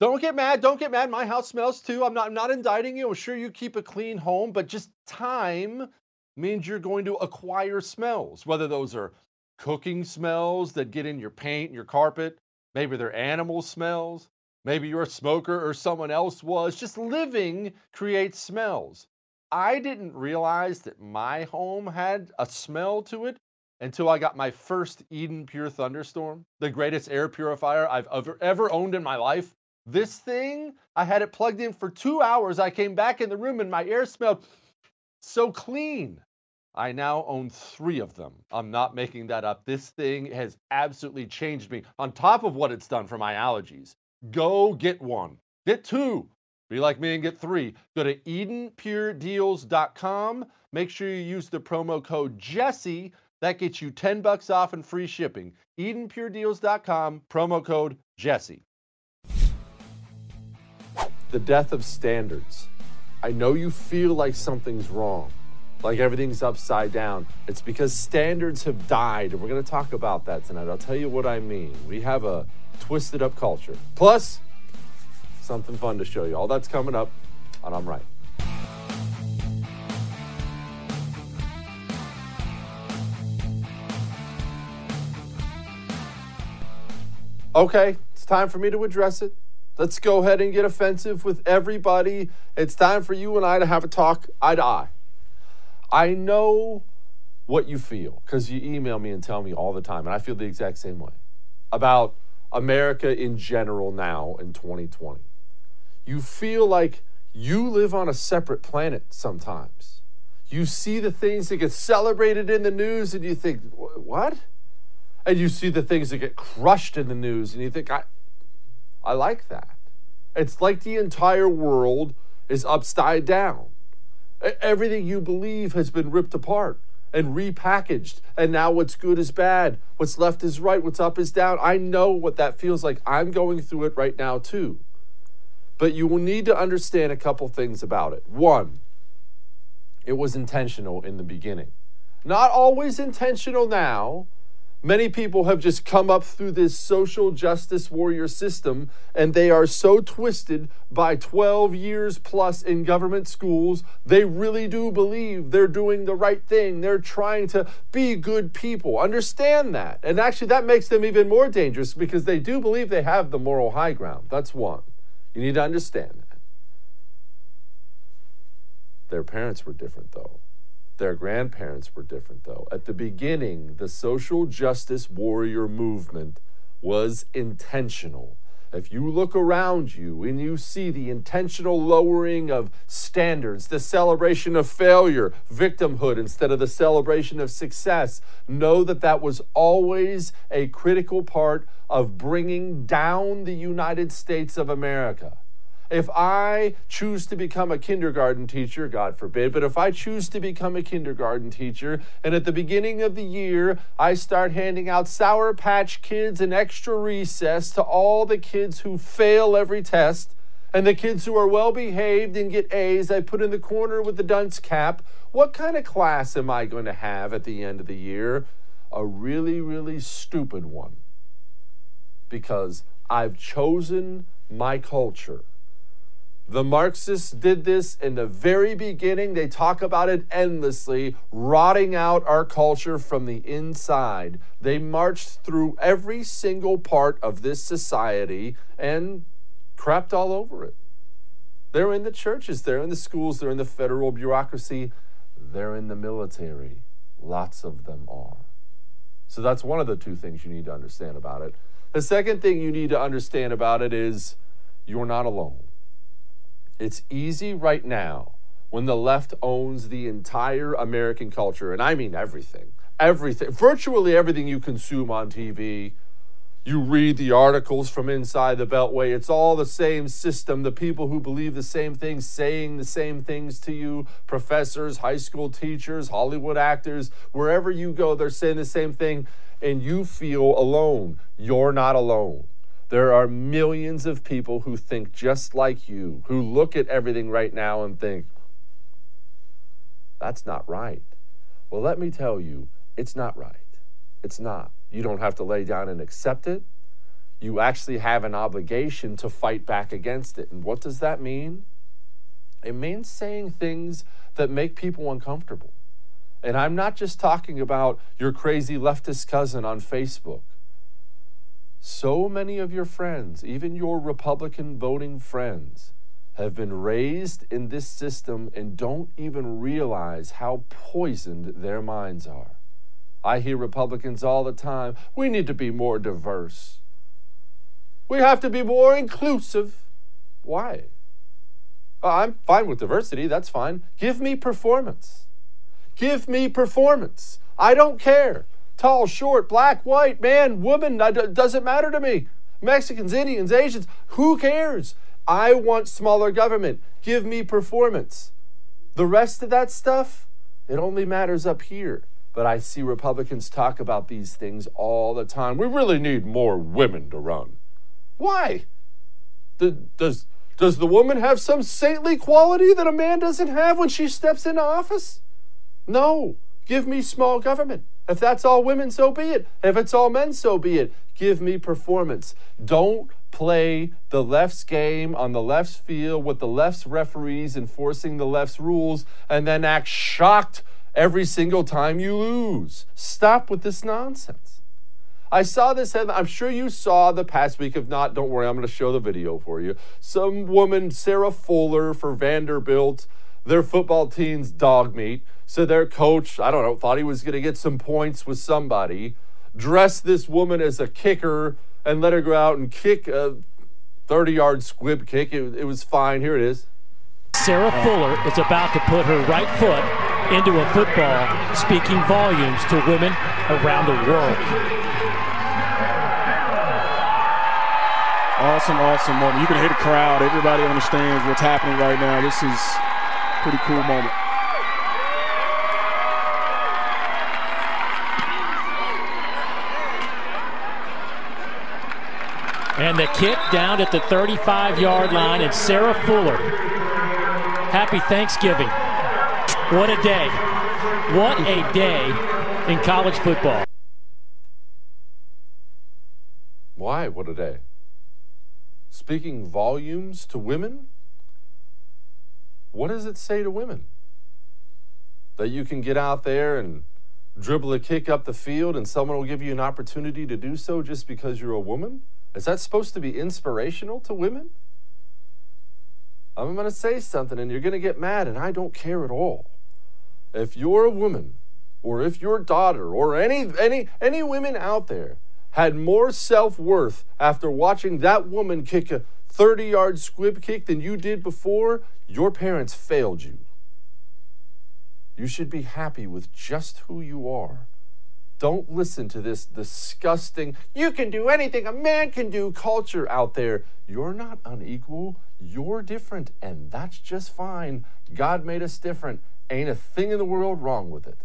Don't get mad. Don't get mad. My house smells too. I'm not, I'm not indicting you. I'm sure you keep a clean home, but just time means you're going to acquire smells, whether those are cooking smells that get in your paint and your carpet, maybe they're animal smells, maybe you're a smoker or someone else was. Just living creates smells. I didn't realize that my home had a smell to it until I got my first Eden Pure Thunderstorm, the greatest air purifier I've ever, ever owned in my life. This thing, I had it plugged in for two hours. I came back in the room and my air smelled so clean. I now own three of them. I'm not making that up. This thing has absolutely changed me on top of what it's done for my allergies. Go get one, get two. Be like me and get three. Go to EdenPureDeals.com. Make sure you use the promo code Jesse. That gets you 10 bucks off and free shipping. EdenPureDeals.com, promo code Jesse the death of standards. I know you feel like something's wrong, like everything's upside down. It's because standards have died, and we're going to talk about that tonight. I'll tell you what I mean. We have a twisted up culture. Plus, something fun to show you. All that's coming up on I'm Right. Okay, it's time for me to address it. Let's go ahead and get offensive with everybody. It's time for you and I to have a talk eye to eye. I know what you feel because you email me and tell me all the time, and I feel the exact same way about America in general now in 2020. You feel like you live on a separate planet sometimes. You see the things that get celebrated in the news and you think, what? And you see the things that get crushed in the news and you think, I, I like that. It's like the entire world is upside down. Everything you believe has been ripped apart and repackaged. And now what's good is bad. What's left is right. What's up is down. I know what that feels like. I'm going through it right now, too. But you will need to understand a couple things about it. One, it was intentional in the beginning. Not always intentional now, Many people have just come up through this social justice warrior system and they are so twisted by 12 years plus in government schools. They really do believe they're doing the right thing. They're trying to be good people. Understand that. And actually, that makes them even more dangerous because they do believe they have the moral high ground. That's one. You need to understand that. Their parents were different, though. Their grandparents were different, though. At the beginning, the social justice warrior movement was intentional. If you look around you and you see the intentional lowering of standards, the celebration of failure, victimhood instead of the celebration of success, know that that was always a critical part of bringing down the United States of America if I choose to become a kindergarten teacher, God forbid, but if I choose to become a kindergarten teacher and at the beginning of the year I start handing out Sour Patch Kids and extra recess to all the kids who fail every test, and the kids who are well behaved and get A's, I put in the corner with the dunce cap. What kind of class am I going to have at the end of the year? A really, really stupid one. Because I've chosen my culture. The Marxists did this in the very beginning. They talk about it endlessly, rotting out our culture from the inside. They marched through every single part of this society and crapped all over it. They're in the churches, they're in the schools, they're in the federal bureaucracy, they're in the military. Lots of them are. So that's one of the two things you need to understand about it. The second thing you need to understand about it is you're not alone. It's easy right now when the left owns the entire American culture, and I mean everything, everything, virtually everything you consume on TV. You read the articles from inside the Beltway. It's all the same system. The people who believe the same things saying the same things to you professors, high school teachers, Hollywood actors, wherever you go, they're saying the same thing, and you feel alone. You're not alone. There are millions of people who think just like you, who look at everything right now and think, that's not right. Well, let me tell you, it's not right. It's not. You don't have to lay down and accept it. You actually have an obligation to fight back against it. And what does that mean? It means saying things that make people uncomfortable. And I'm not just talking about your crazy leftist cousin on Facebook. So many of your friends, even your Republican voting friends, have been raised in this system and don't even realize how poisoned their minds are. I hear Republicans all the time we need to be more diverse. We have to be more inclusive. Why? I'm fine with diversity, that's fine. Give me performance. Give me performance. I don't care tall, short, black, white, man, woman, doesn't matter to me. Mexicans, Indians, Asians, who cares? I want smaller government. Give me performance. The rest of that stuff, it only matters up here. But I see Republicans talk about these things all the time. We really need more women to run. Why? Does, does the woman have some saintly quality that a man doesn't have when she steps into office? No. Give me small government. If that's all women, so be it. If it's all men, so be it. Give me performance. Don't play the left's game on the left's field with the left's referees enforcing the left's rules and then act shocked every single time you lose. Stop with this nonsense. I saw this headline. I'm sure you saw the past week. If not, don't worry. I'm going to show the video for you. Some woman, Sarah Fuller for Vanderbilt, their football team's dog meat. So their coach, I don't know, thought he was going to get some points with somebody, dressed this woman as a kicker and let her go out and kick a 30 yard squib kick. It, it was fine. Here it is. Sarah Fuller is about to put her right foot into a football, speaking volumes to women around the world. Awesome, awesome moment. You can hear the crowd. Everybody understands what's happening right now. This is a pretty cool moment. And the kick down at the 35 yard line, and Sarah Fuller. Happy Thanksgiving. What a day. What a day in college football. Why? What a day. Speaking volumes to women? What does it say to women? That you can get out there and dribble a kick up the field and someone will give you an opportunity to do so just because you're a woman? Is that supposed to be inspirational to women? I'm going to say something and you're going to get mad, and I don't care at all. If you're a woman, or if your daughter, or any any any women out there had more self-worth after watching that woman kick a 30-yard squib kick than you did before, your parents failed you. You should be happy with just who you are. Don't listen to this disgusting, you can do anything a man can do culture out there. You're not unequal. You're different, and that's just fine. God made us different. Ain't a thing in the world wrong with it.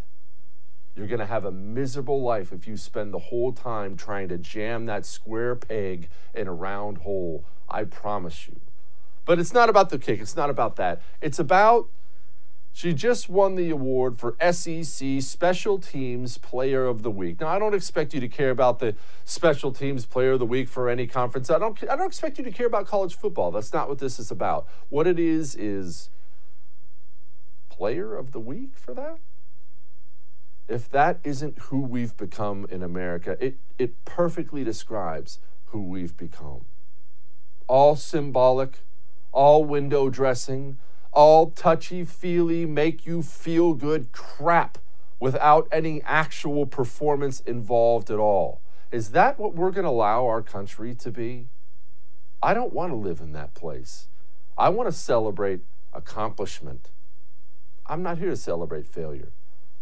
You're going to have a miserable life if you spend the whole time trying to jam that square peg in a round hole. I promise you. But it's not about the kick. It's not about that. It's about she just won the award for SEC Special Teams Player of the Week. Now, I don't expect you to care about the Special Teams Player of the Week for any conference. I don't, I don't expect you to care about college football. That's not what this is about. What it is is Player of the Week for that? If that isn't who we've become in America, it, it perfectly describes who we've become. All symbolic, all window dressing, all touchy feely, make you feel good crap without any actual performance involved at all. Is that what we're going to allow our country to be? I don't want to live in that place. I want to celebrate accomplishment. I'm not here to celebrate failure.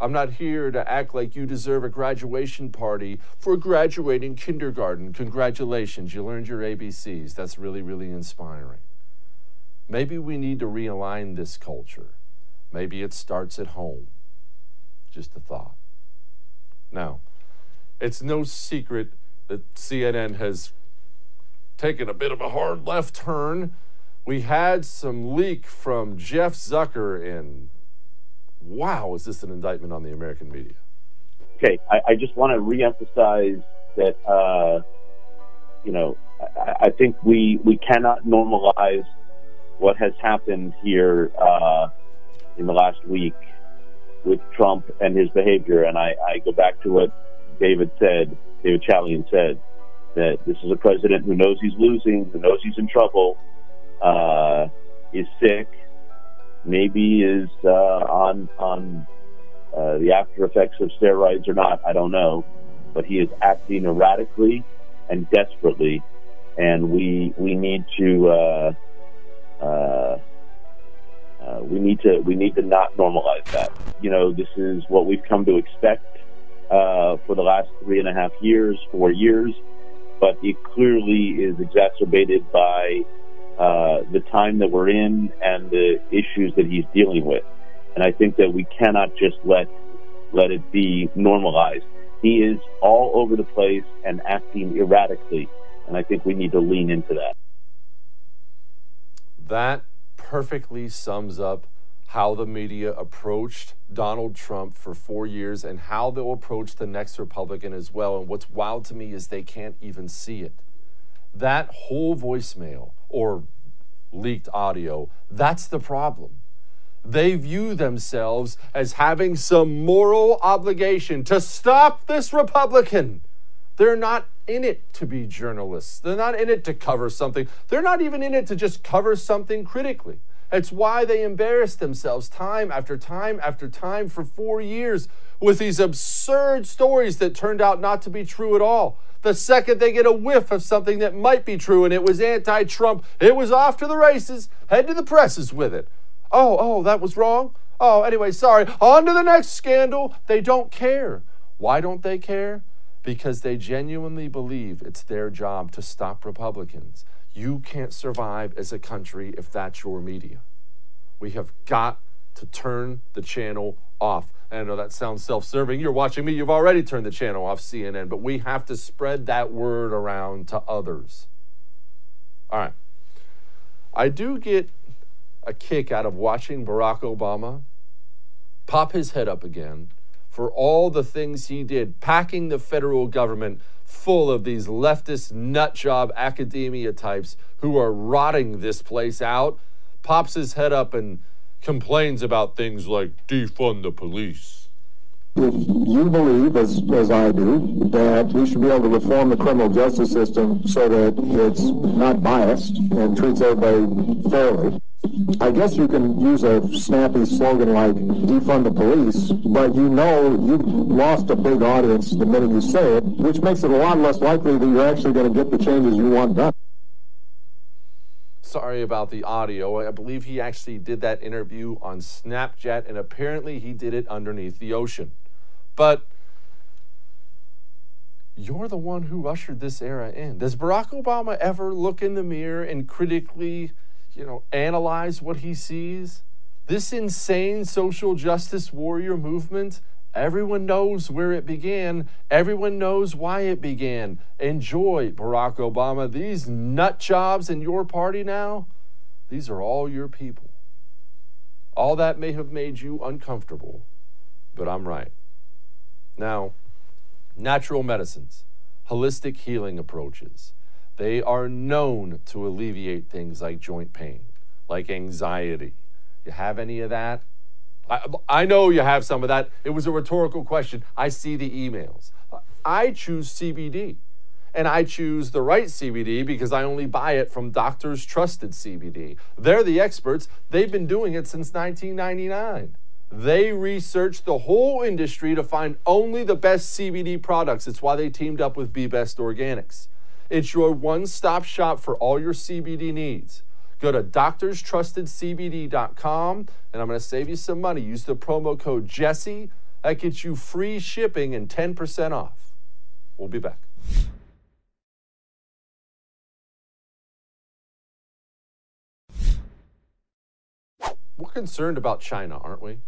I'm not here to act like you deserve a graduation party for graduating kindergarten. Congratulations, you learned your ABCs. That's really, really inspiring. Maybe we need to realign this culture. Maybe it starts at home. Just a thought. Now, it's no secret that CNN has taken a bit of a hard left turn. We had some leak from Jeff Zucker, and wow, is this an indictment on the American media? Okay, I, I just want to reemphasize that, uh, you know, I, I think we, we cannot normalize what has happened here uh, in the last week with Trump and his behavior. And I, I go back to what David said, David Chalian said, that this is a president who knows he's losing, who knows he's in trouble, uh, is sick, maybe is uh, on on uh, the after effects of steroids or not. I don't know, but he is acting erratically and desperately, and we we need to uh, uh, uh, we need to we need to not normalize that. You know, this is what we've come to expect for the last three and a half years, four years, but it clearly is exacerbated by uh, the time that we're in and the issues that he's dealing with. And I think that we cannot just let let it be normalized. He is all over the place and acting erratically, and I think we need to lean into that. That perfectly sums up how the media approached Donald Trump for four years and how they'll approach the next Republican as well. And what's wild to me is they can't even see it. That whole voicemail or leaked audio, that's the problem. They view themselves as having some moral obligation to stop this Republican. They're not in it to be journalists. They're not in it to cover something. They're not even in it to just cover something critically. It's why they embarrass themselves time after time after time for four years with these absurd stories that turned out not to be true at all. The second they get a whiff of something that might be true and it was anti Trump, it was off to the races, head to the presses with it. Oh, oh, that was wrong. Oh, anyway, sorry. On to the next scandal. They don't care. Why don't they care? because they genuinely believe it's their job to stop Republicans. You can't survive as a country if that's your media. We have got to turn the channel off. I know oh, that sounds self serving. You're watching me, you've already turned the channel off, CNN, but we have to spread that word around to others. All right. I do get a kick out of watching Barack Obama pop his head up again for all the things he did, packing the federal government full of these leftist nutjob academia types who are rotting this place out, pops his head up and complains about things like defund the police. If you believe, as, as I do, that we should be able to reform the criminal justice system so that it's not biased and treats everybody fairly, I guess you can use a snappy slogan like defund the police, but you know you've lost a big audience the minute you say it, which makes it a lot less likely that you're actually going to get the changes you want done. Sorry about the audio. I believe he actually did that interview on Snapchat, and apparently he did it underneath the ocean. But you're the one who ushered this era in. Does Barack Obama ever look in the mirror and critically, you know, analyze what he sees? This insane social justice warrior movement, everyone knows where it began. Everyone knows why it began. Enjoy, Barack Obama. These nut jobs in your party now, these are all your people. All that may have made you uncomfortable, but I'm right. Now, natural medicines, holistic healing approaches, they are known to alleviate things like joint pain, like anxiety. You have any of that? I, I know you have some of that. It was a rhetorical question. I see the emails. I choose CBD. And I choose the right CBD because I only buy it from Doctors Trusted CBD. They're the experts. They've been doing it since 1999. They researched the whole industry to find only the best CBD products. It's why they teamed up with Be Best Organics. It's your one stop shop for all your CBD needs. Go to doctorstrustedcbd.com and I'm going to save you some money. Use the promo code Jesse. That gets you free shipping and 10% off. We'll be back. We're concerned about China, aren't we?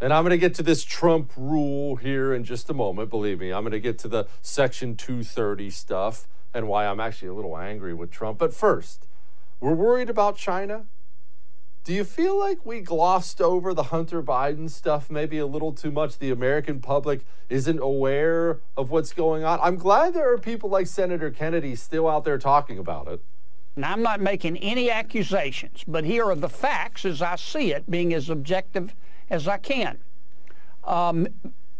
And I'm going to get to this Trump rule here in just a moment. Believe me, I'm going to get to the Section 230 stuff and why I'm actually a little angry with Trump. But first, we're worried about China. Do you feel like we glossed over the Hunter Biden stuff maybe a little too much? The American public isn't aware of what's going on. I'm glad there are people like Senator Kennedy still out there talking about it. I'm not making any accusations, but here are the facts as I see it, being as objective as I can. Um,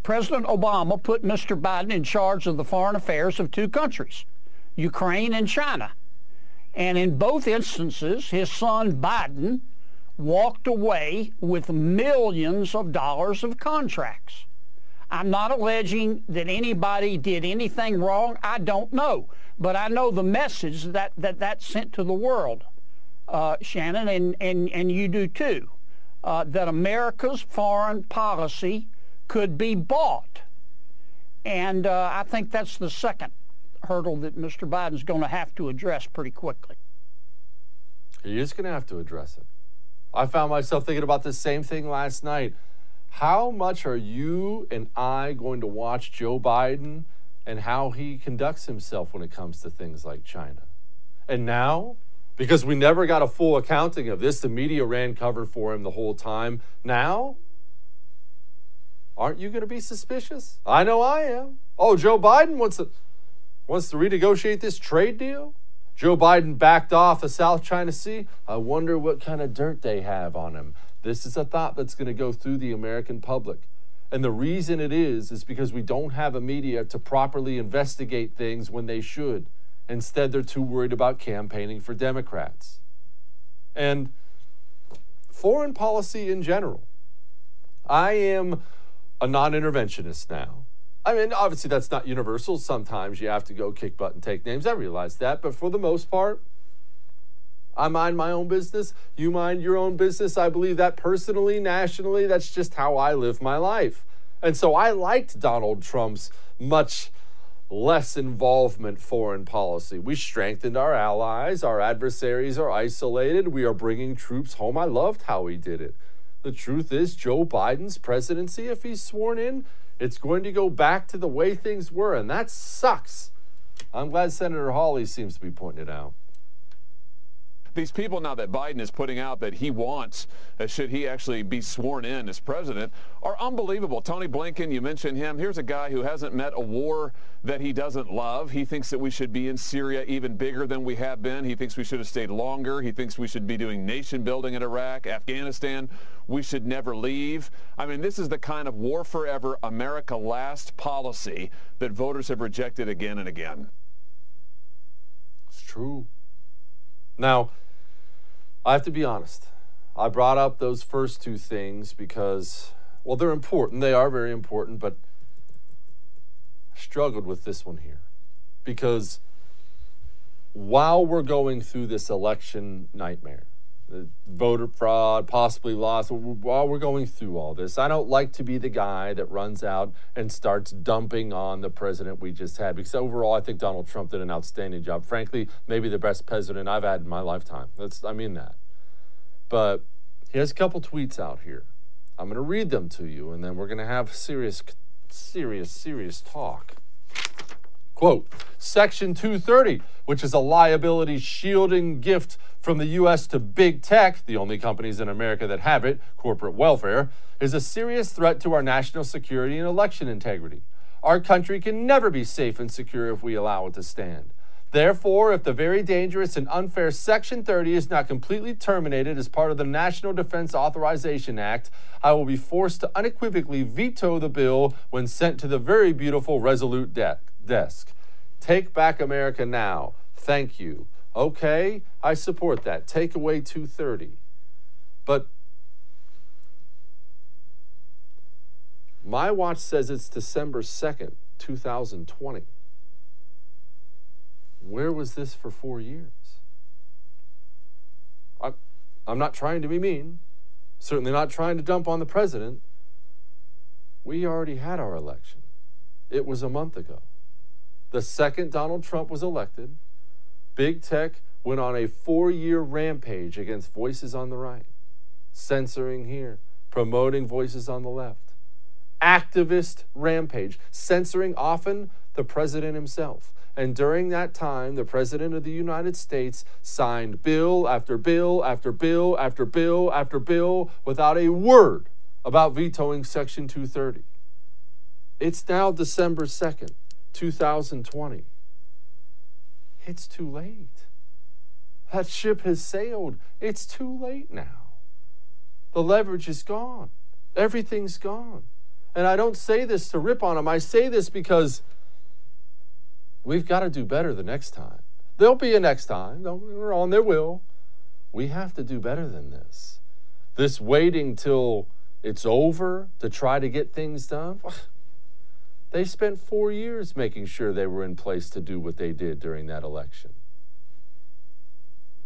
President Obama put Mr. Biden in charge of the foreign affairs of two countries, Ukraine and China. And in both instances, his son Biden walked away with millions of dollars of contracts. I'm not alleging that anybody did anything wrong. I don't know. But I know the message that that, that sent to the world, uh, Shannon, and, and, and you do too uh, that America's foreign policy could be bought. And uh, I think that's the second hurdle that Mr. Biden's going to have to address pretty quickly. He is going to have to address it. I found myself thinking about the same thing last night. How much are you and I going to watch Joe Biden and how he conducts himself when it comes to things like China? And now because we never got a full accounting of this. The media ran cover for him the whole time. Now, aren't you going to be suspicious? I know I am. Oh, Joe Biden wants to wants to renegotiate this trade deal. Joe Biden backed off the South China Sea. I wonder what kind of dirt they have on him. This is a thought that's going to go through the American public. And the reason it is is because we don't have a media to properly investigate things when they should. Instead, they're too worried about campaigning for Democrats. And foreign policy in general. I am a non interventionist now. I mean, obviously, that's not universal. Sometimes you have to go kick butt and take names. I realize that. But for the most part, I mind my own business. You mind your own business. I believe that personally, nationally, that's just how I live my life. And so I liked Donald Trump's much less involvement foreign policy. We strengthened our allies, our adversaries are isolated, we are bringing troops home. I loved how he did it. The truth is, Joe Biden's presidency, if he's sworn in, it's going to go back to the way things were, and that sucks. I'm glad Senator Hawley seems to be pointing it out. These people now that Biden is putting out that he wants, uh, should he actually be sworn in as president, are unbelievable. Tony Blinken, you mentioned him. Here's a guy who hasn't met a war that he doesn't love. He thinks that we should be in Syria even bigger than we have been. He thinks we should have stayed longer. He thinks we should be doing nation building in Iraq, Afghanistan. We should never leave. I mean, this is the kind of war forever, America last policy that voters have rejected again and again. It's true. Now, I have to be honest. I brought up those first two things because, well, they're important. They are very important, but I struggled with this one here because while we're going through this election nightmare, voter fraud, possibly loss. While we're going through all this, I don't like to be the guy that runs out and starts dumping on the president we just had because overall, I think Donald Trump did an outstanding job. Frankly, maybe the best president I've had in my lifetime. That's I mean that. But he has a couple tweets out here. I'm going to read them to you, and then we're going to have serious, serious, serious talk. Quote, Section 230, which is a liability shielding gift from the U.S. to big tech, the only companies in America that have it, corporate welfare, is a serious threat to our national security and election integrity. Our country can never be safe and secure if we allow it to stand. Therefore, if the very dangerous and unfair Section 30 is not completely terminated as part of the National Defense Authorization Act, I will be forced to unequivocally veto the bill when sent to the very beautiful Resolute de- desk. Take back America now. Thank you. Okay, I support that. Take away 230. But my watch says it's December 2nd, 2020. Where was this for four years? I'm, I'm not trying to be mean, certainly not trying to dump on the president. We already had our election, it was a month ago. The second Donald Trump was elected, big tech went on a four year rampage against voices on the right, censoring here, promoting voices on the left. Activist rampage, censoring often the president himself. And during that time, the President of the United States signed bill after bill after bill after bill after bill without a word about vetoing Section 230. It's now December 2nd, 2020. It's too late. That ship has sailed. It's too late now. The leverage is gone. Everything's gone. And I don't say this to rip on them. I say this because we've got to do better the next time. There'll be a next time. Don't get me wrong, there will. We have to do better than this. This waiting till it's over to try to get things done. They spent four years making sure they were in place to do what they did during that election.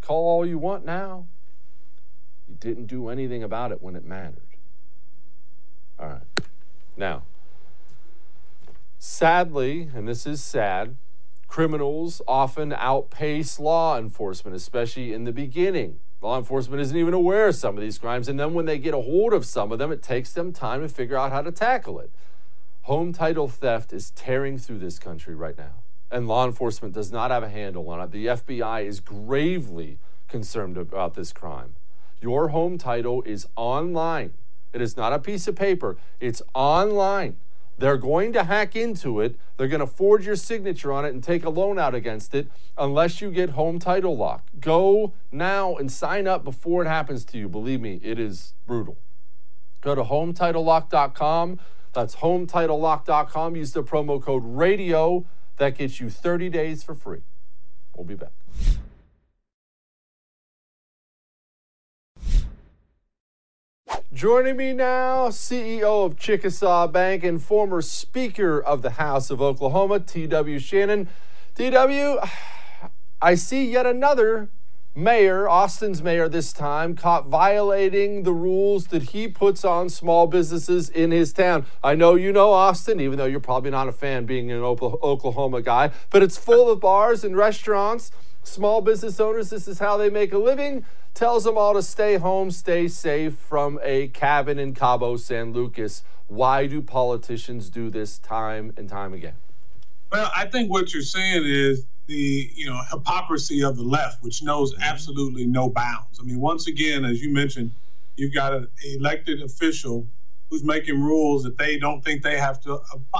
Call all you want now. You didn't do anything about it when it mattered. All right. Now, sadly, and this is sad, criminals often outpace law enforcement, especially in the beginning. Law enforcement isn't even aware of some of these crimes, and then when they get a hold of some of them, it takes them time to figure out how to tackle it. Home title theft is tearing through this country right now, and law enforcement does not have a handle on it. The FBI is gravely concerned about this crime. Your home title is online. It is not a piece of paper, it's online. They're going to hack into it. They're going to forge your signature on it and take a loan out against it unless you get home title lock. Go now and sign up before it happens to you. Believe me, it is brutal. Go to hometitlelock.com. That's hometitlelock.com. Use the promo code RADIO. That gets you 30 days for free. We'll be back. Joining me now, CEO of Chickasaw Bank and former Speaker of the House of Oklahoma, T.W. Shannon. T.W., I see yet another mayor, Austin's mayor this time, caught violating the rules that he puts on small businesses in his town. I know you know Austin, even though you're probably not a fan being an Oklahoma guy, but it's full of bars and restaurants. Small business owners, this is how they make a living. Tells them all to stay home, stay safe from a cabin in Cabo San Lucas. Why do politicians do this time and time again? Well, I think what you're saying is the you know hypocrisy of the left, which knows mm-hmm. absolutely no bounds. I mean, once again, as you mentioned, you've got an elected official who's making rules that they don't think they have to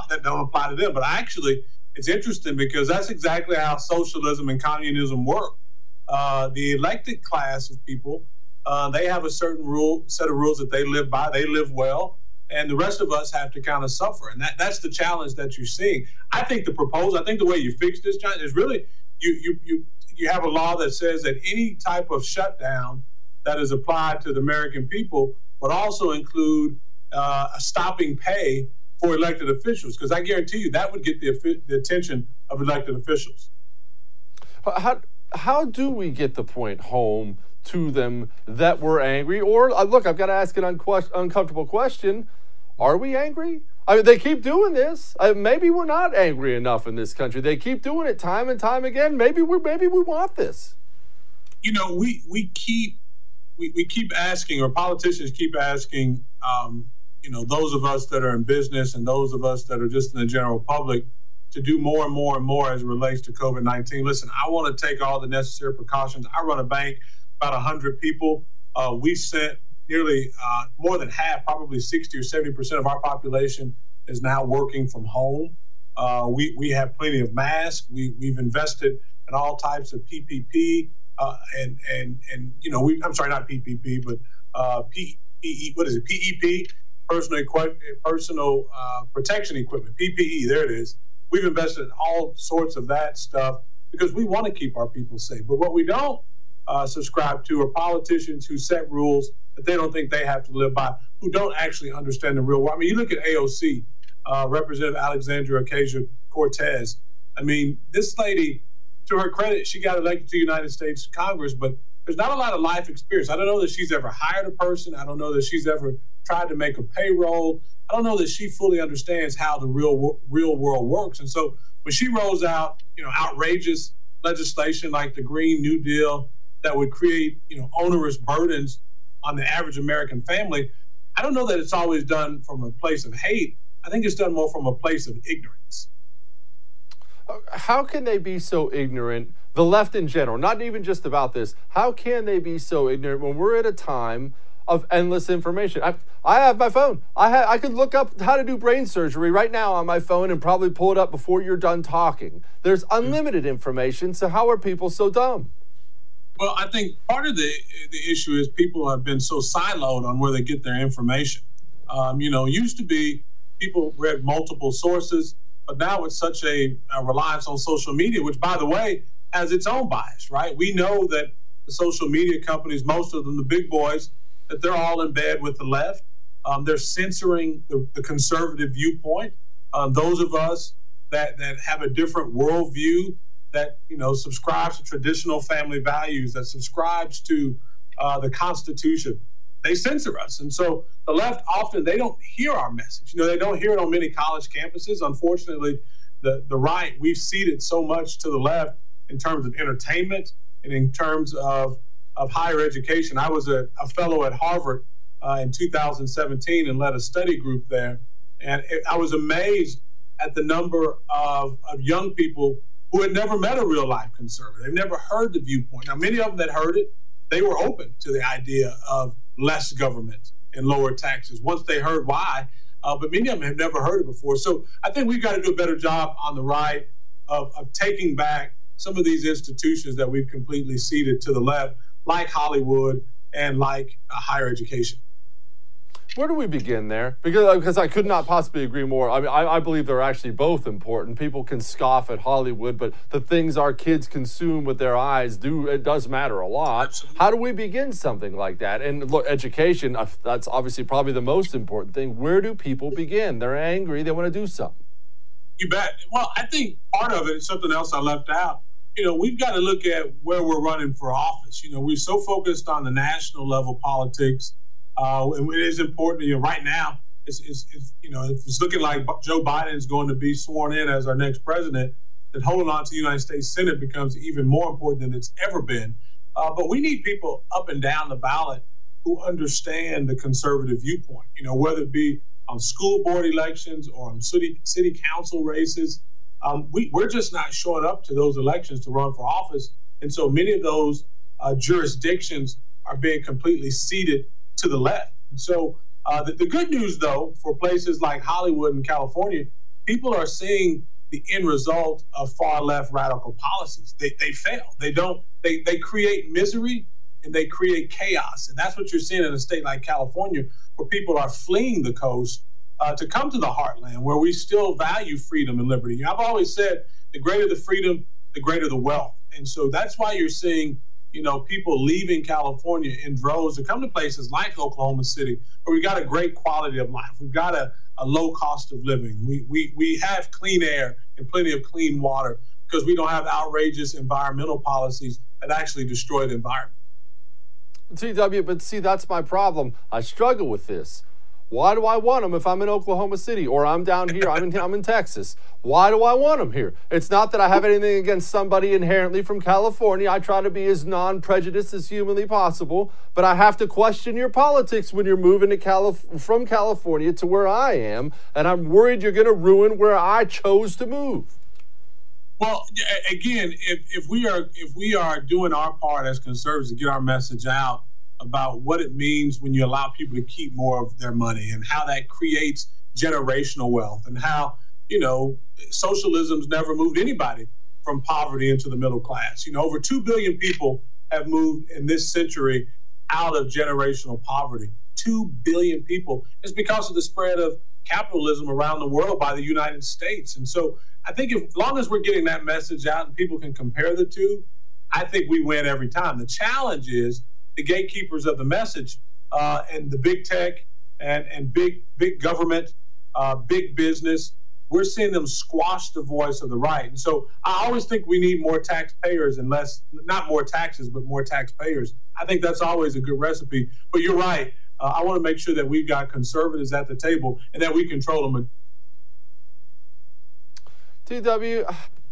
that don't apply to them. But actually, it's interesting because that's exactly how socialism and communism work. Uh, the elected class of people, uh, they have a certain rule set of rules that they live by. They live well, and the rest of us have to kind of suffer. And that, that's the challenge that you're seeing. I think the proposal, I think the way you fix this, John, is really you you you you have a law that says that any type of shutdown that is applied to the American people would also include uh, a stopping pay for elected officials, because I guarantee you that would get the, the attention of elected officials. How, how do we get the point home to them that we're angry? Or, uh, look, I've got to ask an unque- uncomfortable question. Are we angry? I mean, they keep doing this. Uh, maybe we're not angry enough in this country. They keep doing it time and time again. Maybe we maybe we want this. You know, we we keep we, we keep asking, or politicians keep asking, um, you know, those of us that are in business and those of us that are just in the general public to do more and more and more as it relates to COVID 19. Listen, I want to take all the necessary precautions. I run a bank, about 100 people. Uh, we sent nearly uh, more than half, probably 60 or 70 percent of our population is now working from home. Uh, we, we have plenty of masks. We, we've invested in all types of PPP uh, and and and you know we I'm sorry not PPP but uh, what is it PEP personal personal uh, protection equipment PPE there it is we've invested in all sorts of that stuff because we want to keep our people safe but what we don't uh, subscribe to are politicians who set rules that they don't think they have to live by who don't actually understand the real world I mean you look at AOC uh, Representative Alexandria Ocasio Cortez I mean this lady to her credit, she got elected to the United States Congress, but there's not a lot of life experience. I don't know that she's ever hired a person. I don't know that she's ever tried to make a payroll. I don't know that she fully understands how the real real world works. And so when she rolls out, you know, outrageous legislation like the Green New Deal that would create, you know, onerous burdens on the average American family, I don't know that it's always done from a place of hate. I think it's done more from a place of ignorance how can they be so ignorant? The left in general, not even just about this. How can they be so ignorant when we're at a time of endless information? I, I have my phone. I ha- I could look up how to do brain surgery right now on my phone and probably pull it up before you're done talking. There's mm. unlimited information. So how are people so dumb? Well, I think part of the the issue is people have been so siloed on where they get their information. Um, you know, used to be people read multiple sources but now it's such a, a reliance on social media, which, by the way, has its own bias, right? We know that the social media companies, most of them, the big boys, that they're all in bed with the left. Um, they're censoring the, the conservative viewpoint. Um, those of us that that have a different worldview, that you know subscribes to traditional family values, that subscribes to uh, the Constitution, they censor us. And so the left often they don't hear our message. You know, they don't hear it on many college campuses. Unfortunately, the the right we've ceded so much to the left in terms of entertainment and in terms of of higher education. I was a, a fellow at Harvard uh, in 2017 and led a study group there, and it, I was amazed at the number of, of young people who had never met a real life conservative. They've never heard the viewpoint. Now, many of them that heard it, they were open to the idea of less government and lower taxes once they heard why. Uh, but many of them have never heard it before. So I think we've got to do a better job on the right of, of taking back some of these institutions that we've completely ceded to the left, like Hollywood and like uh, higher education where do we begin there? Because because I could not possibly agree more. I mean, I, I, believe they're actually both important. People can scoff at Hollywood, but the things our kids consume with their eyes do it does matter a lot. Absolutely. How do we begin something like that? And look, education uh, that's obviously probably the most important thing. Where do people begin? They're angry. They want to do something. You bet. Well, I think part of it is something else I left out. You know, we've got to look at where we're running for office. You know, we're so focused on the national level politics uh, and it is important. You know, right now, it's, it's, it's, you know, it's looking like Joe Biden is going to be sworn in as our next president, then holding on to the United States Senate becomes even more important than it's ever been. Uh, but we need people up and down the ballot who understand the conservative viewpoint. You know, whether it be on school board elections or on city city council races, um, we, we're just not showing up to those elections to run for office. And so many of those uh, jurisdictions are being completely ceded to the left. And so uh, the, the good news, though, for places like Hollywood and California, people are seeing the end result of far left radical policies. They, they fail. They don't. They, they create misery and they create chaos. And that's what you're seeing in a state like California, where people are fleeing the coast uh, to come to the heartland, where we still value freedom and liberty. I've always said the greater the freedom, the greater the wealth. And so that's why you're seeing you know, people leaving California in droves to come to places like Oklahoma City, where we got a great quality of life. We've got a, a low cost of living. We, we, we have clean air and plenty of clean water because we don't have outrageous environmental policies that actually destroy the environment. TW, but see, that's my problem. I struggle with this. Why do I want them if I'm in Oklahoma City or I'm down here, I'm in, I'm in Texas? Why do I want them here? It's not that I have anything against somebody inherently from California. I try to be as non prejudiced as humanly possible, but I have to question your politics when you're moving to Calif- from California to where I am, and I'm worried you're going to ruin where I chose to move. Well, again, if, if we are if we are doing our part as conservatives to get our message out, about what it means when you allow people to keep more of their money and how that creates generational wealth and how, you know, socialism's never moved anybody from poverty into the middle class. You know, over 2 billion people have moved in this century out of generational poverty. 2 billion people. It's because of the spread of capitalism around the world by the United States. And so I think if, as long as we're getting that message out and people can compare the two, I think we win every time. The challenge is the gatekeepers of the message uh, and the big tech and, and big big government, uh, big business. We're seeing them squash the voice of the right. And so I always think we need more taxpayers and less, not more taxes, but more taxpayers. I think that's always a good recipe. But you're right. Uh, I want to make sure that we've got conservatives at the table and that we control them. TW,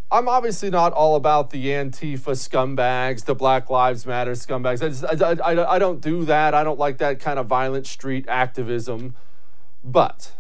I'm obviously not all about the Antifa scumbags, the Black Lives Matter scumbags. I, just, I, I, I don't do that. I don't like that kind of violent street activism. But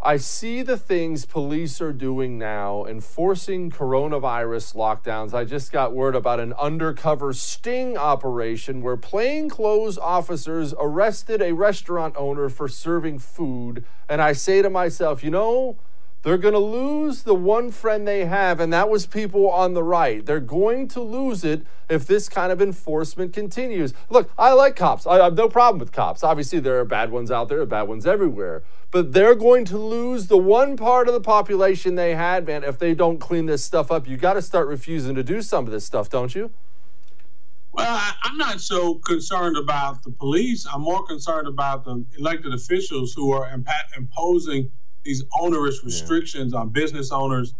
I see the things police are doing now, enforcing coronavirus lockdowns. I just got word about an undercover sting operation where plainclothes officers arrested a restaurant owner for serving food. And I say to myself, you know, they're going to lose the one friend they have, and that was people on the right. They're going to lose it if this kind of enforcement continues. Look, I like cops. I have no problem with cops. Obviously, there are bad ones out there, there bad ones everywhere. But they're going to lose the one part of the population they had, man, if they don't clean this stuff up. You got to start refusing to do some of this stuff, don't you? Well, I, am not so concerned about the police. I'm more concerned about the elected officials who are impa- imposing these onerous restrictions yeah. on business owners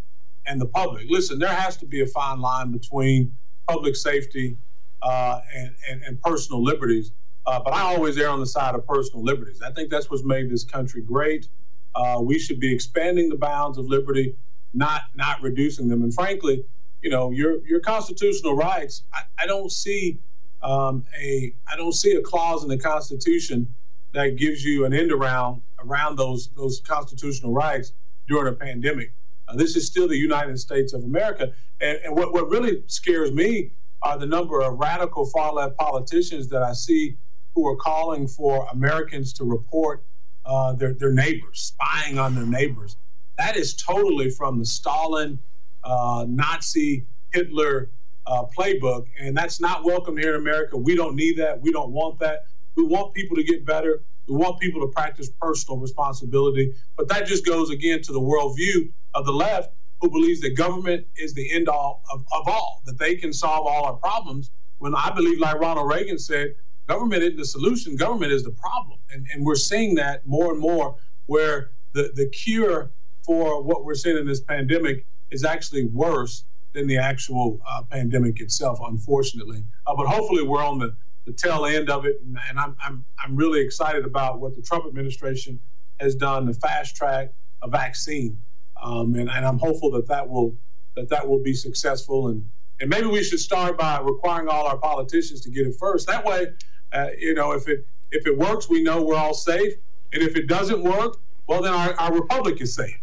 and the public. Listen, there has to be a fine line between public safety uh, and, and, and, personal liberties. Uh, but I always err on the side of personal liberties. I think that's what's made this country great. Uh, we should be expanding the bounds of liberty, not not reducing them. And frankly, you know, your your constitutional rights. I, I don't see um, a I don't see a clause in the Constitution that gives you an end around around those those constitutional rights during a pandemic. Uh, this is still the United States of America, and, and what what really scares me are the number of radical far left politicians that I see who are calling for Americans to report uh, their their neighbors, spying on their neighbors. That is totally from the Stalin, uh, Nazi, Hitler uh, playbook, and that's not welcome here in America. We don't need that. We don't want that. We want people to get better. We want people to practice personal responsibility. But that just goes again to the worldview of the left who believes that government is the end all of, of all, that they can solve all our problems. When I believe, like Ronald Reagan said, government isn't the solution, government is the problem. And, and we're seeing that more and more where the, the cure for what we're seeing in this pandemic is actually worse than the actual uh, pandemic itself, unfortunately. Uh, but hopefully, we're on the the tail end of it, and, and I'm, I'm I'm really excited about what the Trump administration has done to fast track a vaccine, um, and, and I'm hopeful that that will that that will be successful, and and maybe we should start by requiring all our politicians to get it first. That way, uh, you know, if it if it works, we know we're all safe, and if it doesn't work, well, then our, our republic is safe.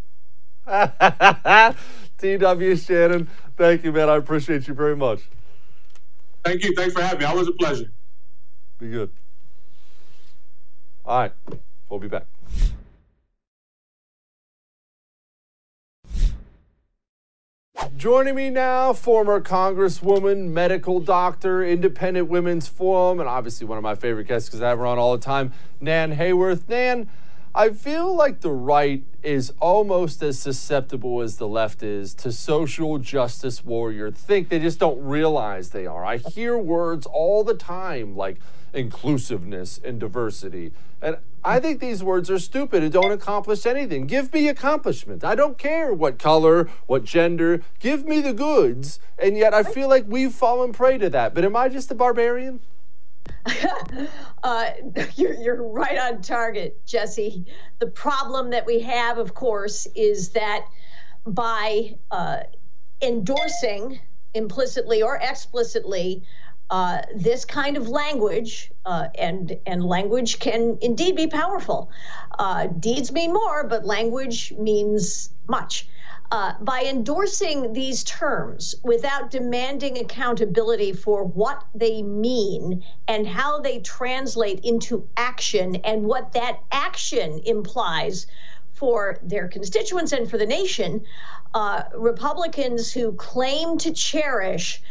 T.W. Shannon, thank you, man. I appreciate you very much. Thank you. Thanks for having me. Always a pleasure. Be good. All right. We'll be back. Joining me now, former Congresswoman, medical doctor, Independent Women's Forum, and obviously one of my favorite guests because I have her on all the time, Nan Hayworth. Nan, I feel like the right is almost as susceptible as the left is to social justice warrior think. They just don't realize they are. I hear words all the time like inclusiveness and diversity. And I think these words are stupid and don't accomplish anything. Give me accomplishment. I don't care what color, what gender. Give me the goods. And yet I feel like we've fallen prey to that. But am I just a barbarian? uh, you're, you're right on target, Jesse. The problem that we have, of course, is that by uh, endorsing implicitly or explicitly uh, this kind of language, uh, and and language can indeed be powerful. Uh, deeds mean more, but language means much uh, by endorsing these terms without demanding accountability for what they mean and how they translate into action and what that action implies for their constituents and for the nation, uh, Republicans who claim to cherish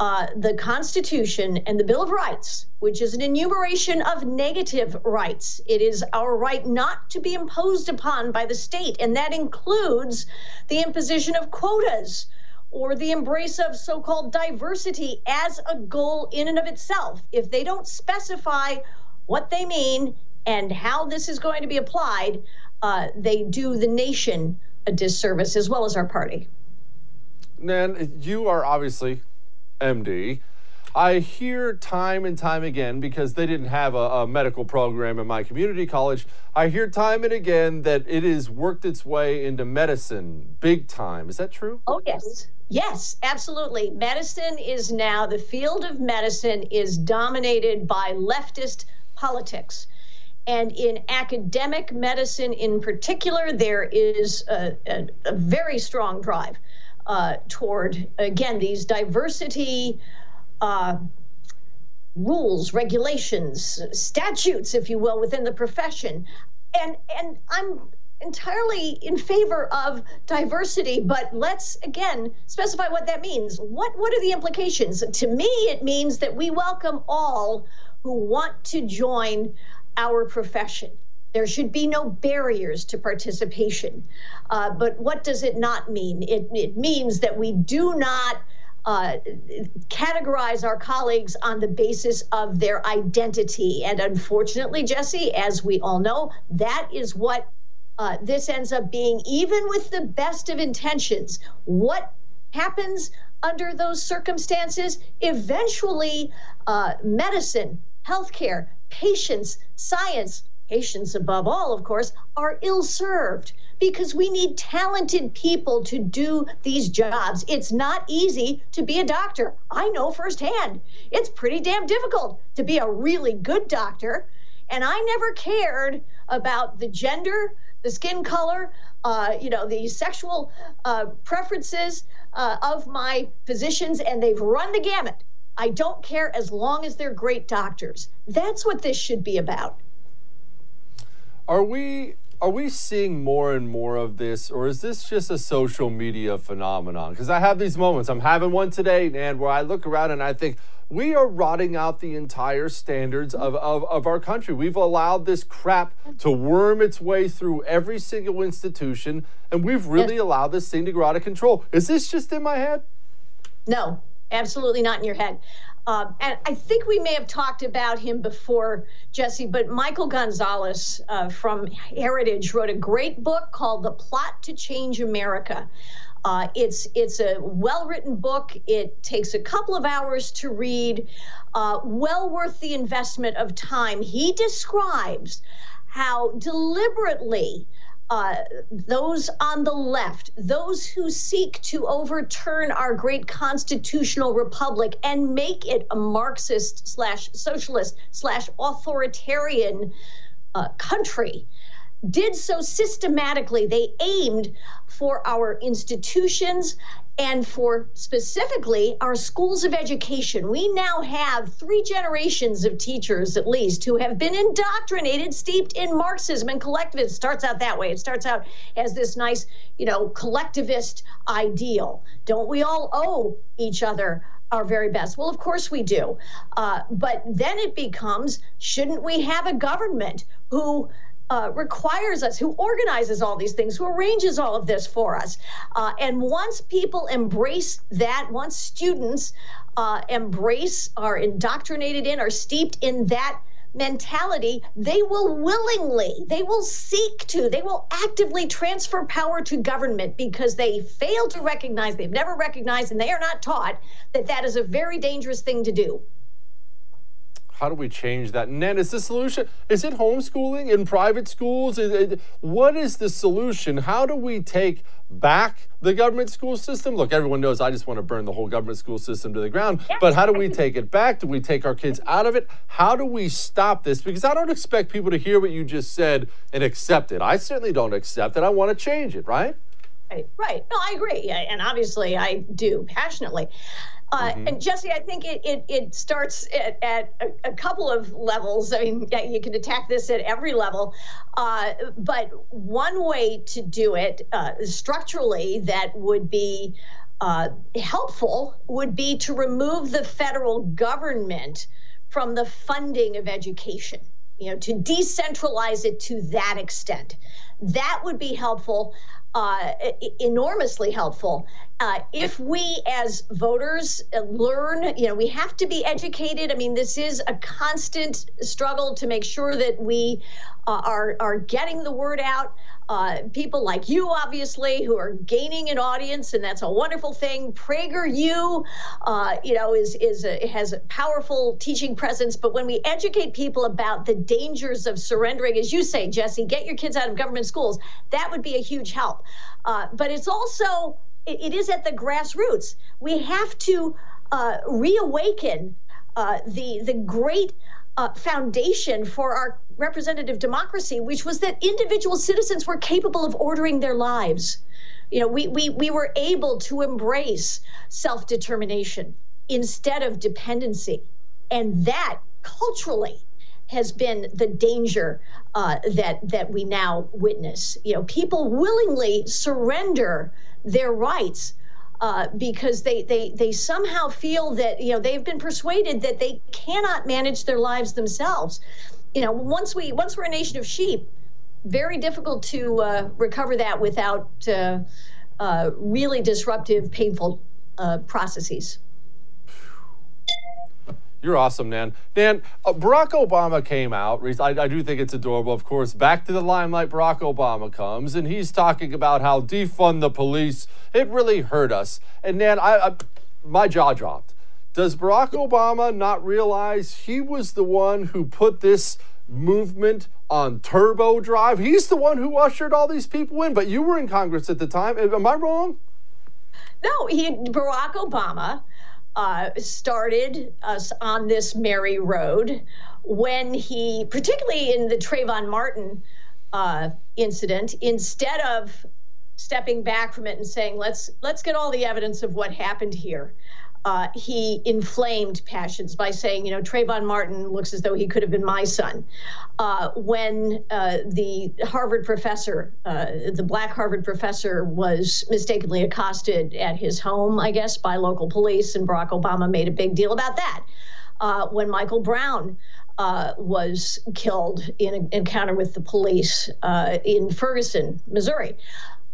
uh, the Constitution and the Bill of Rights, which is an enumeration of negative rights. It is our right not to be imposed upon by the state, and that includes the imposition of quotas or the embrace of so called diversity as a goal in and of itself. If they don't specify what they mean and how this is going to be applied, uh, they do the nation a disservice as well as our party. Nan, you are obviously MD. I hear time and time again because they didn't have a, a, medical program in my community college. I hear time and again that it has worked its way into medicine big time. Is that true? Oh, yes. Yes, absolutely. Medicine is now, the field of medicine is dominated by leftist politics. And in academic medicine in particular, there is a, a, a very strong drive uh, toward, again, these diversity uh, rules, regulations, statutes, if you will, within the profession. And, and I'm entirely in favor of diversity, but let's again specify what that means. What what are the implications? To me, it means that we welcome all who want to join our profession. There should be no barriers to participation. Uh, but what does it not mean? It, it means that we do not uh, categorize our colleagues on the basis of their identity. And unfortunately, Jesse, as we all know, that is what uh, this ends up being, even with the best of intentions. What happens under those circumstances? Eventually, uh, medicine, healthcare, patients, science, patients above all, of course, are ill served because we need talented people to do these jobs. It's not easy to be a doctor. I know firsthand. It's pretty damn difficult to be a really good doctor. And I never cared about the gender, the skin color, uh, you know, the sexual uh, preferences uh, of my physicians, and they've run the gamut. I don't care as long as they're great doctors. That's what this should be about. Are we are we seeing more and more of this, or is this just a social media phenomenon? Because I have these moments. I'm having one today, and where I look around and I think we are rotting out the entire standards of, of, of our country. We've allowed this crap to worm its way through every single institution, and we've really yes. allowed this thing to go out of control. Is this just in my head? No, absolutely not in your head. Uh, and I think we may have talked about him before, Jesse, but Michael Gonzalez uh, from Heritage wrote a great book called The Plot to Change America. Uh, it's it's a well written book. It takes a couple of hours to read, uh, well worth the investment of time. He describes how deliberately uh, those on the left, those who seek to overturn our great constitutional republic and make it a Marxist slash socialist slash authoritarian uh, country, did so systematically. They aimed for our institutions and for specifically our schools of education. We now have three generations of teachers, at least, who have been indoctrinated, steeped in Marxism and collectivism. It starts out that way. It starts out as this nice, you know, collectivist ideal. Don't we all owe each other our very best? Well, of course we do. Uh, but then it becomes shouldn't we have a government who uh, requires us, who organizes all these things, who arranges all of this for us. Uh, and once people embrace that, once students uh, embrace, are indoctrinated in, are steeped in that mentality, they will willingly, they will seek to, they will actively transfer power to government because they fail to recognize, they've never recognized, and they are not taught that that is a very dangerous thing to do. How do we change that? And then is the solution, is it homeschooling in private schools? It, what is the solution? How do we take back the government school system? Look, everyone knows I just want to burn the whole government school system to the ground. Yeah. But how do we take it back? Do we take our kids out of it? How do we stop this? Because I don't expect people to hear what you just said and accept it. I certainly don't accept it. I want to change it, right? Right, right. No, I agree. And obviously I do passionately. Uh, mm-hmm. And Jesse, I think it it, it starts at, at a, a, couple of levels. I mean, you can attack this at every level, uh, but one way to do it uh, structurally that would be uh, helpful would be to remove the federal government from the funding of education. You know, to decentralize it to that extent. That would be helpful uh, enormously helpful. Uh, if we as voters learn, you know, we have to be educated. I mean, this is a constant struggle to make sure that we uh, are are getting the word out. Uh, people like you, obviously, who are gaining an audience, and that's a wonderful thing. PragerU, uh, you know, is is a, has a powerful teaching presence. But when we educate people about the dangers of surrendering, as you say, Jesse, get your kids out of government schools, that would be a huge help. Uh, but it's also it, it is at the grassroots. We have to uh, reawaken uh, the the great uh, foundation for our representative democracy, which was that individual citizens were capable of ordering their lives. You know, we, we, we were able to embrace self determination instead of dependency. And that culturally has been the danger uh, that, that we now witness. You know, people willingly surrender their rights uh, because they, they they somehow feel that you know they've been persuaded that they cannot manage their lives themselves. You know, once we once we're a nation of sheep, very difficult to uh, recover that without uh, uh really disruptive, painful uh, processes. You're awesome, Nan. Nan, uh, Barack Obama came out. I, I, do think it's adorable, of course. Back to the limelight, Barack Obama comes, and he's talking about how defund the police. It really hurt us. And Nan, I, I my jaw dropped. Does Barack Obama not realize he was the one who put this movement on turbo drive? He's the one who ushered all these people in. But you were in Congress at the time. Am I wrong? No, he Barack Obama uh, started us on this merry road when he, particularly in the Trayvon Martin uh, incident, instead of stepping back from it and saying, "Let's let's get all the evidence of what happened here," uh, he inflamed passions by saying, you know, Trayvon Martin looks as though he could have been my son. Uh, when uh, the Harvard professor, uh, the black Harvard professor, was mistakenly accosted at his home, I guess, by local police, and Barack Obama made a big deal about that. Uh, when Michael Brown uh, was killed in an encounter with the police in Ferguson, Missouri.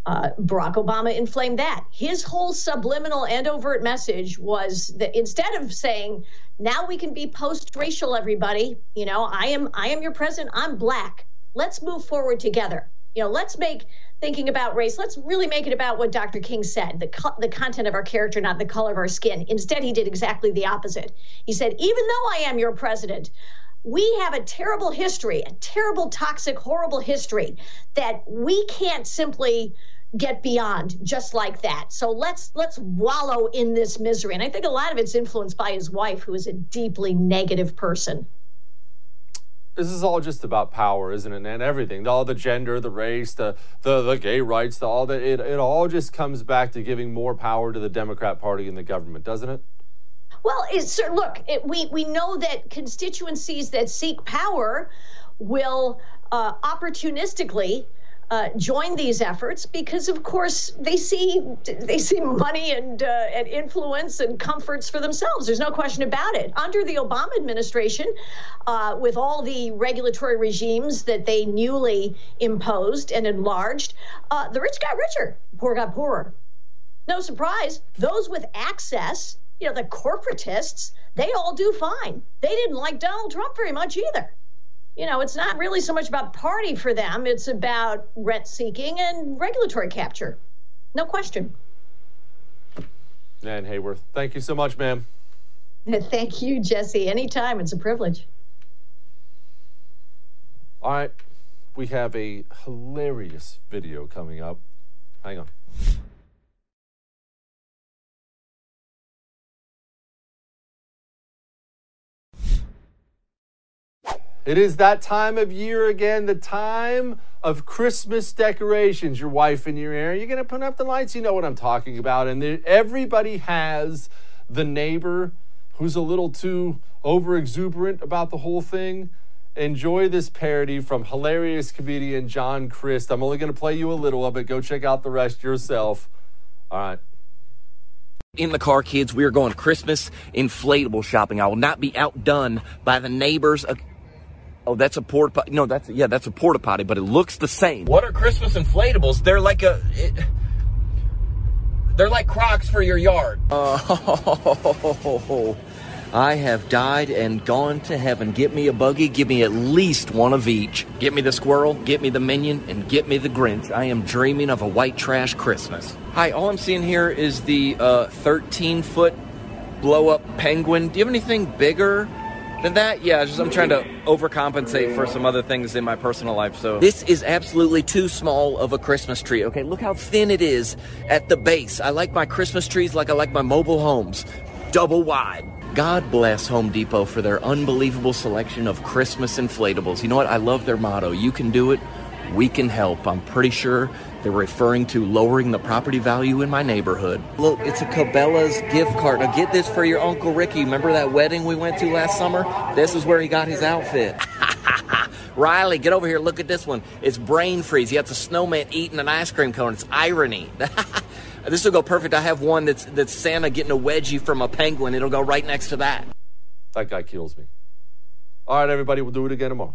Uh, Barack Obama inflamed that. His whole subliminal and overt message was that instead of saying, "Now we can be post-racial, everybody," you know, I am I am your president. I'm black. Let's move forward together. You know, let's make thinking about race. Let's really make it about what Dr. King said: the co- the content of our character, not the color of our skin. Instead, he did exactly the opposite. He said, "Even though I am your president." we have a terrible history, a terrible, toxic, horrible history that we can't simply get beyond just like that. So let's let's wallow in this misery. And I think a lot of it's influenced by his wife, who is a deeply negative person. this is all just about power, isn't it? And everything, all the gender, the race, the the, the gay rights, the all that it, it all just comes back to giving more power to the Democrat Party and the government, doesn't it? Well, it's sir, look, it, we we know that constituencies that seek power will uh, opportunistically uh, join these efforts because, of course, they see they see money and uh, and influence and comforts for themselves. There's no question about it. Under the Obama administration, uh, with all the regulatory regimes that they newly imposed and enlarged, uh, the rich got richer, poor got poorer. No surprise, those with access, you know, the corporatists, they all do fine. They didn't like Donald Trump very much either you know, it's not really so much about party for them, it's about rent seeking and regulatory capture. No question. Nan Hayworth, thank you so much, ma'am. Thank you, Jesse. Anytime. It's a privilege. All right. We have a hilarious video coming up. Hang on. It is that time of year again, the time of Christmas decorations. Your wife in your ear, you're going to put up the lights. You know what I'm talking about. And everybody has the neighbor who's a little too over exuberant about the whole thing. Enjoy this parody from hilarious comedian John Crist. I'm only going to play you a little of it. Go check out the rest yourself. All right. In the car, kids, we are going Christmas inflatable shopping. I will not be outdone by the neighbors. Uh, Oh, that's a porta potty. No, that's yeah, that's a porta potty, but it looks the same. What are Christmas inflatables? They're like a. It, they're like Crocs for your yard. Oh, I have died and gone to heaven. Get me a buggy. Give me at least one of each. Get me the squirrel. Get me the minion, and get me the Grinch. I am dreaming of a white trash Christmas. Hi, all I'm seeing here is the uh, 13 foot blow up penguin. Do you have anything bigger? Than that, yeah, just I'm trying to overcompensate for some other things in my personal life. So this is absolutely too small of a Christmas tree. Okay, look how thin it is at the base. I like my Christmas trees like I like my mobile homes, double wide. God bless Home Depot for their unbelievable selection of Christmas inflatables. You know what? I love their motto. You can do it, we can help. I'm pretty sure they're referring to lowering the property value in my neighborhood. Look, it's a Cabela's gift card. Now get this for your Uncle Ricky. Remember that wedding we went to last summer? This is where he got his outfit. Riley, get over here. Look at this one. It's brain freeze. He has a snowman eating an ice cream cone. It's irony. this will go perfect. I have one that's that's Santa getting a wedgie from a penguin. It'll go right next to that. That guy kills me. All right, everybody, we'll do it again tomorrow.